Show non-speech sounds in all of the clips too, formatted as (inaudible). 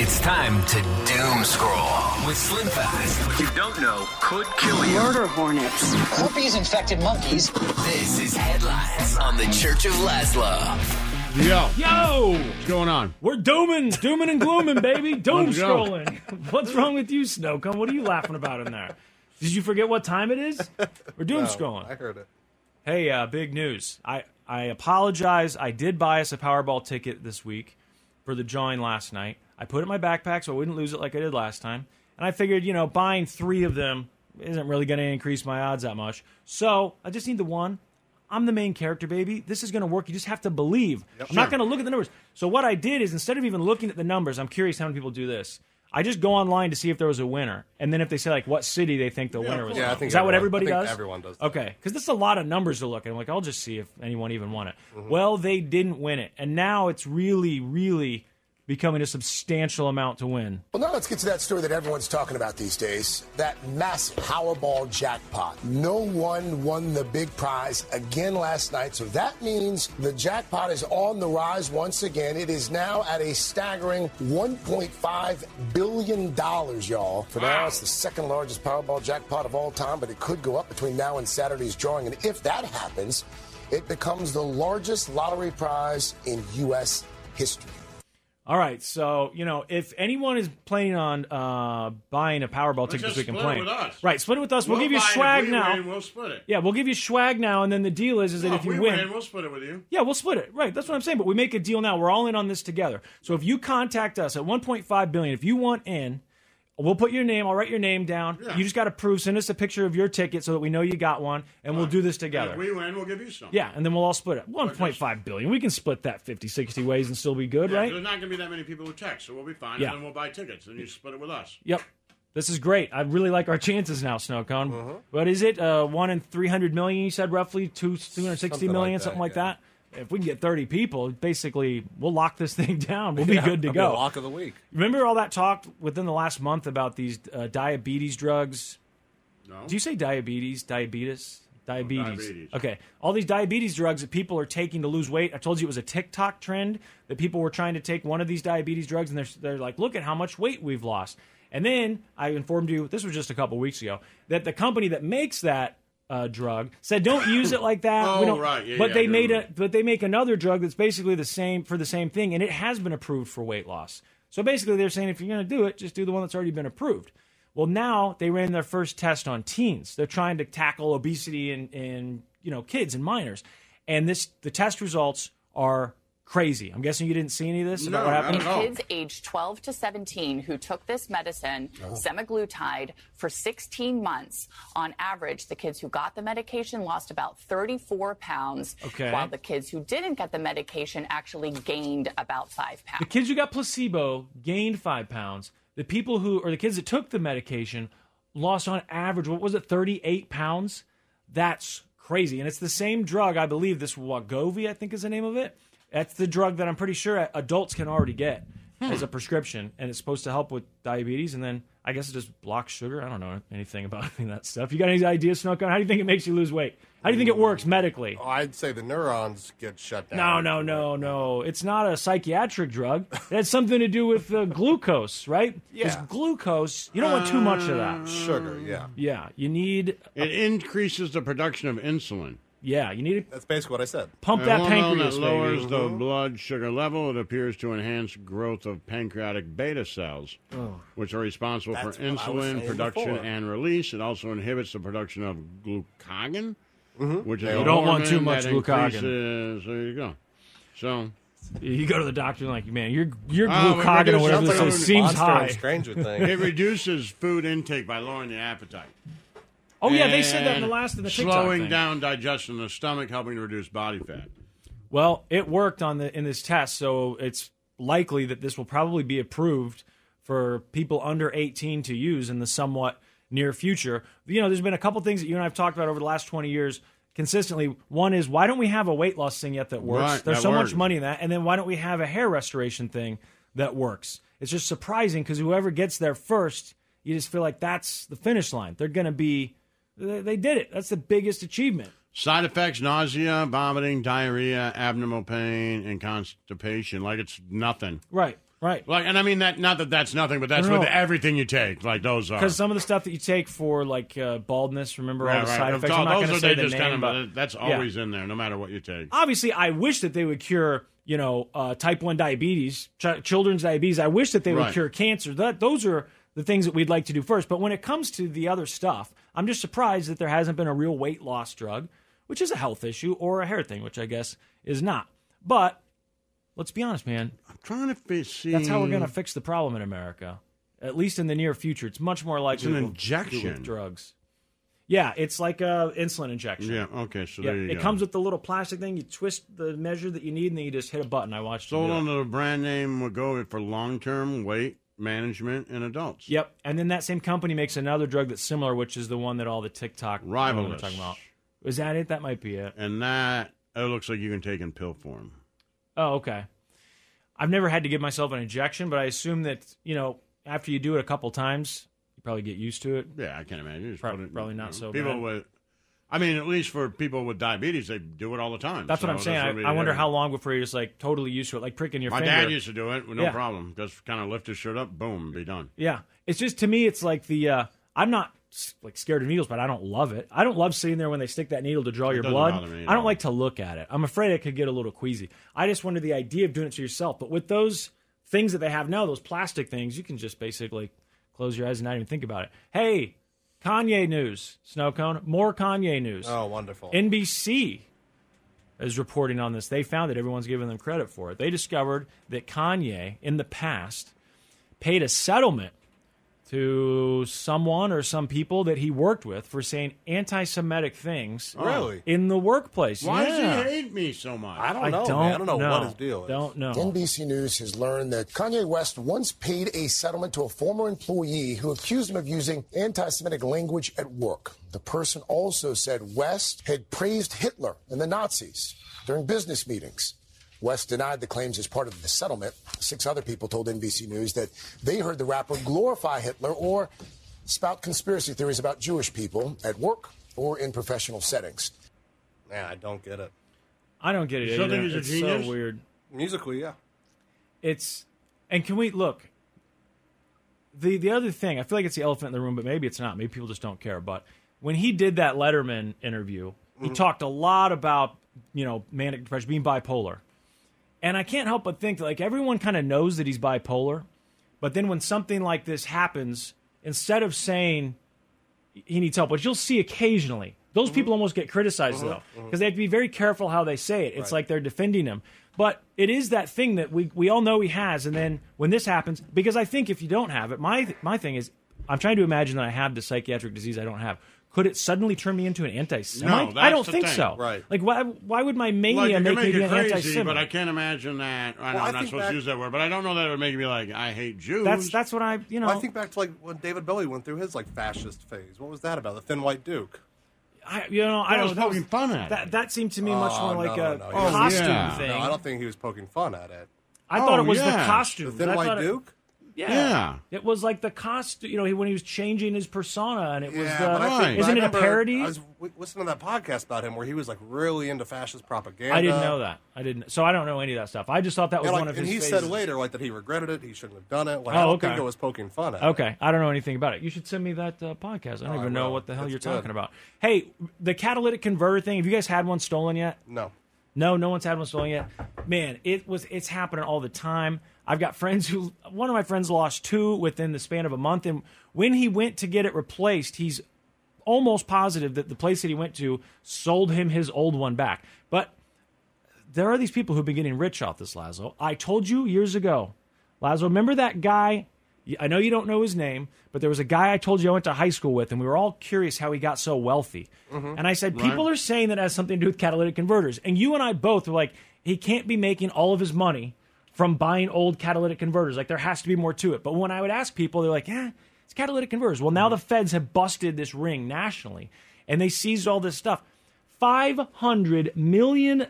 It's time to doom scroll with Slim Fast. What you don't know could kill you. Murder hornets. Herpes infected monkeys. This is Headlines on the Church of Laszlo. Yo. Yo! What's going on? We're dooming, dooming and glooming, baby. (laughs) Doom Let's go. scrolling. What's wrong with you, Snowcone? What are you laughing about in there? Did you forget what time it is? We're doom (laughs) scrolling. I heard it. Hey, uh, big news. I, I apologize. I did buy us a Powerball ticket this week for the drawing last night. I put it in my backpack so I wouldn't lose it like I did last time. And I figured, you know, buying three of them isn't really going to increase my odds that much. So I just need the one. I'm the main character, baby. This is going to work. You just have to believe. I'm not going to look at the numbers. So what I did is instead of even looking at the numbers, I'm curious how many people do this. I just go online to see if there was a winner, and then if they say like what city they think the winner was. Yeah, I think is that what everybody I think does? everyone does that. Okay, because this is a lot of numbers to look at. I'm like, I'll just see if anyone even won it. Mm-hmm. Well, they didn't win it, and now it's really, really becoming a substantial amount to win. Well, now let's get to that story that everyone's talking about these days that massive Powerball jackpot. No one won the big prize again last night, so that means the jackpot is on the rise once again. It is now at a staggering $1.5 billion, y'all. For now, it's the second largest Powerball jackpot of all time, but it could go up between now and Saturday's drawing. And if that happens, it becomes the largest lottery prize in U.S. history. All right, so you know if anyone is planning on uh, buying a Powerball ticket this week and split it playing, with us. right? Split it with us. We'll, We'll give you buy it. If swag we now. win, we'll split it. Yeah, we'll give you swag now, and then the deal is, is that No, if you we win, we'll split it with you. Yeah, we'll split it. Right. That's what I'm saying. But we make a deal now. We're all in on this together. So if you contact us at 1.5 billion, if you want in, we'll put your name. I'll write your name down. Yeah. You just got to prove. Send us a picture of your ticket so that we know you got one, and we'll do this And together. if we win, we'll give you some. yeah, and then we'll all split it. 1.5 billion. We can split that 50, 60 ways and still be good, Yeah, right? There's not going to be that many people who text, so we'll be fine. Yeah. And then we'll buy tickets, and you split it with us. Yep. This is great. I really like our chances now, Snowcone. Uh-huh. What is it? Uh, one in 300 million, you said roughly? Two, 260 Something million, like that, something like yeah. that? If we can get 30 people, basically, we'll lock this (laughs) thing down. We'll be Yeah, good to go. the lock of the week. Remember all that talk within the last month about these uh, diabetes drugs? No. Do you say diabetes? Diabetes? Diabetes. diabetes. Okay. All these diabetes drugs that people are taking to lose weight. I told you it was a TikTok trend that people were trying to take one of these diabetes drugs and they're, they're like, look at how much weight we've lost. And then I informed you, this was just a couple weeks ago, that the company that makes that uh, drug said don't use it like that. Oh, we don't, right. Yeah, but yeah, they made a but they make another drug that's basically the same for the same thing, and it has been approved for weight loss. So basically, they're saying if you're going to do it, just do the one that's already been approved. Well, now they ran their first test on teens. They're trying to tackle obesity in, in you know kids and minors, and this the test results are crazy. I'm guessing you didn't see any of this about what not happened. at all. Kids aged 12 to 17 who took this medicine, oh. semaglutide, for 16 months. On average, the kids who got the medication lost about 34 pounds, Okay. while the kids who didn't get the medication actually gained about five pounds. The kids who got placebo gained five pounds. The people who, or the kids that took the medication, lost on average, what was it, 38 pounds? That's crazy. And it's the same drug, I believe, this Wegovy, I think is the name of it. That's the drug that I'm pretty sure adults can already get as a prescription. And it's supposed to help with diabetes. And then I guess it just blocks sugar. I don't know anything about (laughs) any of that stuff. You got any ideas, Snowcone? How do you think it makes you lose weight? How do you think it works medically? Oh, I'd say the neurons get shut down. No, no, no, no. It's not a psychiatric drug. It has something to do with uh, glucose, right? Yeah. glucose, you don't want too much of that. Sugar, yeah. Yeah, you need. It increases the production of insulin. Yeah, you need to That's basically what I said. pump A that hormone pancreas, that lowers baby. the mm-hmm. blood sugar level. It appears to enhance growth of pancreatic beta cells, Oh. which are responsible That's for what I was insulin production before. and release. It also inhibits the production of glucagon, mm-hmm. which is You a don't want too much glucagon. increases- There you go. So You go to the doctor and like, man, your your ah, we glucagon or whatever sounds this like is seems Monster high. and Stranger (laughs) it reduces food intake by lowering the appetite. Oh yeah, they said that in the last in the TikTok slowing thing. down digestion in the stomach, helping to reduce body fat. Well, it worked on the in this test, so it's likely that this will probably be approved for people under 18 to use in the somewhat near future. You know, there's been a couple things that you and I've talked about over the last 20 years consistently. One is why don't we have a weight loss thing yet that works? Right, there's that so works. much money in that, and then why don't we have a hair restoration thing that works? It's just surprising because whoever gets there first, you just feel like that's the finish line. They're going to be. They they did it. That's the biggest achievement. Side effects: nausea, vomiting, diarrhea, abdominal pain, and constipation. Like it's nothing. Right, right. Like, and I mean that. Not that that's nothing, but that's No, no. with everything you take. Like those are. Because some of the stuff that you take for like uh, baldness, remember all the right. side effects. I'm not those going to are say they the just name, kind of. but that's yeah. always in there, no matter what you take. obviously, I wish that they would cure, you know, uh, type one diabetes, ch- children's diabetes. I wish that they would Right. cure cancer. That those are the things that we'd like to do first. But when it comes to the other stuff, I'm just surprised that there hasn't been a real weight loss drug, which is a health issue, or a hair thing, which I guess is not. But let's be honest, man. I'm trying to see. That's how we're going to fix the problem in America. At least in the near future, it's much more likely an we'll injection. with drugs. Yeah, it's like a insulin injection. Yeah. Okay. So Yeah, there you go. it go. comes with the little plastic thing. You twist the measure that you need, and then you just hit a button. I watched. sold under the brand name Wegovy for long-term weight management in adults. Yep, and then that same company makes another drug that's similar, which is the one that all the TikTok women are talking about. Is that it? That might be it. And that it looks like you can take in pill form. Oh, okay. I've never had to give myself an injection, but I assume that you know after you do it a couple times, you probably get used to it. Yeah, I can't imagine. You just Prob- put it- probably you not know, so People bad. with, I mean, at least for people with diabetes, they do it all the time. That's what I'm saying. be I, I wonder how long before you're just like totally used to it, like pricking your finger. My finger. dad used to do it with no Yeah. problem. Just kind of lift his shirt up, boom, be done. Yeah, it's just to me, it's like the uh, I'm not like scared of needles, but I don't love it. I don't love sitting there when they stick that needle to draw It your blood. me I don't all. like to look at it. I'm afraid I could get a little queasy. I just wonder the idea of doing it to yourself. But with those things that they have now, those plastic things, you can just basically close your eyes and not even think about it. Hey, Kanye news, snow cone, more Kanye news. Oh, wonderful. NBC is reporting on this. They found that everyone's giving them credit for it. They discovered that Kanye, in the past, paid a settlement to someone or some people that he worked with for saying anti-Semitic things. Really? In the workplace. Why Yeah. does he hate me so much? I don't I know. don't man. I don't know, know. what his deal is. Don't know. NBC News has learned that Kanye West once paid a settlement to a former employee who accused him of using anti Semitic language at work. The person also said West had praised Hitler and the Nazis during business meetings. West denied the claims as part of the settlement. Six other people told NBC News that they heard the rapper glorify Hitler or spout conspiracy theories about Jewish people at work or in professional settings. Man, I don't get it. I don't get it. You still either. think he's a it's genius? so weird. Musically, yeah. It's and can we look? The the other thing, I feel like it's the elephant in the room, but maybe it's not. Maybe people just don't care. But when he did that Letterman interview, he mm-hmm. talked a lot about you know manic depression, being bipolar, and I can't help but think like everyone kind of knows that he's bipolar, but then when something like this happens, instead of saying he needs help, which you'll see occasionally. Those mm-hmm. people almost get criticized mm-hmm. though, mm-hmm. because they have to be very careful how they say it. It's like they're defending him. But it is that thing that we we all know he has, and then when this happens, because I think if you don't have it, my my thing is, I'm trying to imagine that I have the psychiatric disease I don't have. Could it suddenly turn me into an anti-Semite? No, I don't think thing. so. Right. Like why why would my Like, mania it make can me make be you an anti-Semite? but I can't imagine that. I know Well, I I'm not supposed back- to use that word, but I don't know that it would make me like I hate Jews. That's that's what I you know. Well, I think back to like when David Bowie went through his like fascist phase. What was that about? The Thin White Duke. I, you know I That don't was know. poking fun at that it. that seemed to me much Oh, more no, like no, a no, he costume yeah. thing. No, I don't think he was poking fun at it. I thought Oh, it was the costume. The Thin White Duke. Yeah. Yeah. It was like the cost, you know, he- when he was changing his persona, and it was Yeah, the. but I think, Isn't I it a parody? I was listening to that podcast about him where he was like really into fascist propaganda. I didn't know that. I didn't. So I don't know any of that stuff. I just thought that was And, like, one of and his. And he phases. said later like that he regretted it. He shouldn't have done it. Like, Oh, I don't okay. think it was poking fun at. Okay, I don't know anything about it. You should send me that uh, podcast. I don't Oh, I even know what the hell It's you're good. talking about. Hey, the catalytic converter thing. Have you guys had one stolen yet? No. No, no one's had one stolen yet. Man, it was it's happening all the time. I've got friends who one of my friends lost two within the span of a month, and when he went to get it replaced, he's almost positive that the place that he went to sold him his old one back. But there are these people who've been getting rich off this, Laszlo. I told you years ago, Laszlo. Remember that guy? I know you don't know his name, but there was a guy I told you I went to high school with, and we were all curious how he got so wealthy. Mm-hmm. And I said, Right. people are saying that has something to do with catalytic converters. And you and I both were like, he can't be making all of his money from buying old catalytic converters. Like, there has to be more to it. But when I would ask people, they're like, yeah, it's catalytic converters. Well, now mm-hmm. the feds have busted this ring nationally, and they seized all this stuff. $500 million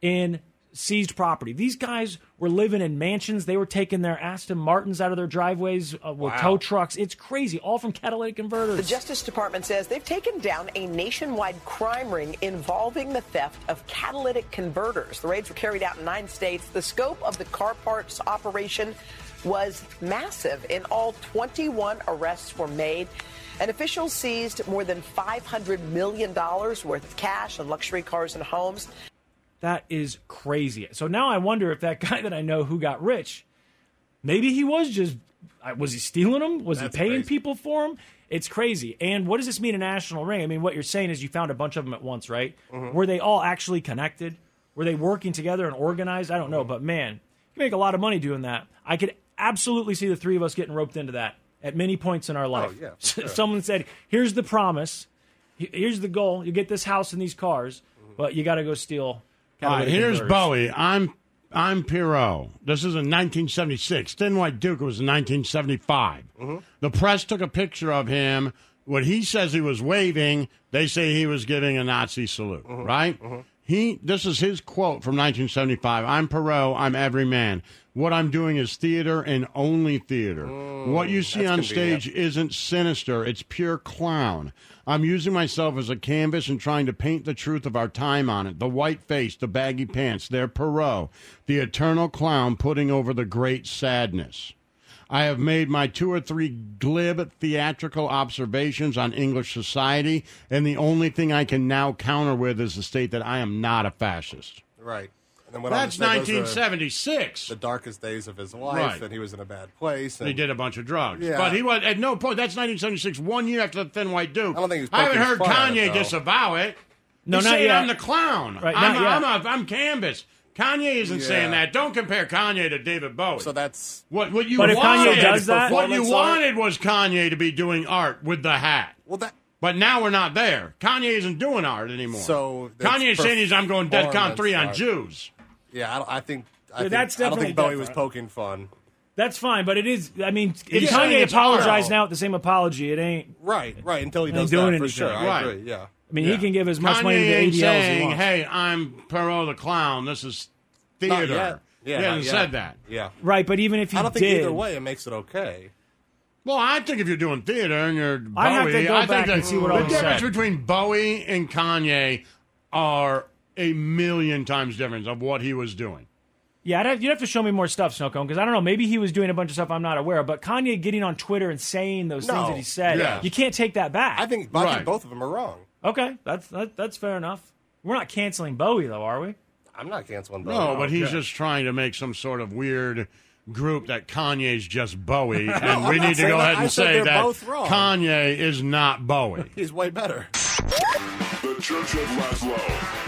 in seized property. These guys were living in mansions. They were taking their Aston Martins out of their driveways uh, with Wow. tow trucks. It's crazy, all from catalytic converters. The Justice Department says they've taken down a nationwide crime ring involving the theft of catalytic converters. The raids were carried out in nine states. The scope of the car parts operation was massive. In all, 21 arrests were made. And officials seized more than $500 million worth of cash and luxury cars and homes. That is crazy. So now I wonder if that (laughs) guy that I know who got rich, maybe he was just was he stealing them? Was That's he paying crazy. people for them? It's crazy. And what does this mean a national ring? I mean, what you're saying is you found a bunch of them at once, right? Mhm. Were they all actually connected? Were they working together and organized? I don't know, but man, you make a lot of money doing that. I could absolutely see the three of us getting roped into that at many points in our life. Oh, yeah, (laughs) sure. Someone said, "Here's the promise. Here's the goal. You get this house and these cars, but you got to go steal." All right, catalytic here's converters." Bowie. I'm I'm Pierrot. This is in 1976. Thin White Duke was in 1975. Mm-hmm. The press took a picture of him. What he says he was waving, they say he was giving a Nazi salute. Mm-hmm. Right? Mm-hmm. He. This is his quote from 1975. I'm Pierrot. I'm every man. What I'm doing is theater and only theater. Mm, what you see on stage isn't sinister. It's pure clown. I'm using myself as a canvas and trying to paint the truth of our time on it. The white face, the baggy pants, they're Pierrot, the eternal clown putting over the great sadness. I have made my two or three glib theatrical observations on English society, and the only thing I can now counter with is the state that I am not a fascist. Right. And then went on to That's say those are 1976. Uh, the darkest days of his life, Right. and he was in a bad place. And He did a bunch of drugs. Yeah. But he was at no point. That's 1976, one year after the Thin White Duke. I don't think he's I haven't heard fun it, Kanye though. disavow it. No, He's not saying yet. I'm the clown. Right, I'm, not yet. I'm, a, I'm canvas. Kanye isn't Yeah. saying that. Don't compare Kanye to David Bowie. So that's what what you But if wanted. Kanye does that- what you art? wanted was Kanye to be doing art with the hat. Well, that. But now we're not there. Kanye isn't doing art anymore. So Kanye is saying he's I'm going Dead Con three on art. Jews. Yeah, I, I think. I, Yeah, think that's I don't definitely think Bowie was poking fun. That's fine, but it is. I mean, if He's Kanye it's apologized now with the same apology, it ain't. Right, right. Until he Ain't does doing that, for anything. sure. I Right. agree. Yeah. I mean, Yeah. he can give as much Kanye money to the ain't ADLs as he wants. "Hey, I'm Pierrot the clown. This is Not theater." yet. Yeah, he hasn't yet. said that. Yeah. Right, but even if he I don't think did, either way it makes it okay. Well, I think if you're doing theater and you're Bowie, I have to go I think back that and see what the all he difference said. between Bowie and Kanye are a million times different of what he was doing. Yeah, I'd have, you'd have to show me more stuff, Snowcone, because I don't know. Maybe he was doing a bunch of stuff I'm not aware of. But Kanye getting on Twitter and saying those things that he said, Yeah. you can't take that back. I think, I Right. think both of them are wrong. Okay, that's that, that's fair enough. We're not canceling Bowie, though, are we? I'm not canceling Bowie. No, but he's okay. just trying to make some sort of weird group that Kanye's just Bowie, (laughs) No, and I'm we need to go that. ahead and said say that. Kanye is not Bowie. (laughs) He's way better. The Church of Laszlo.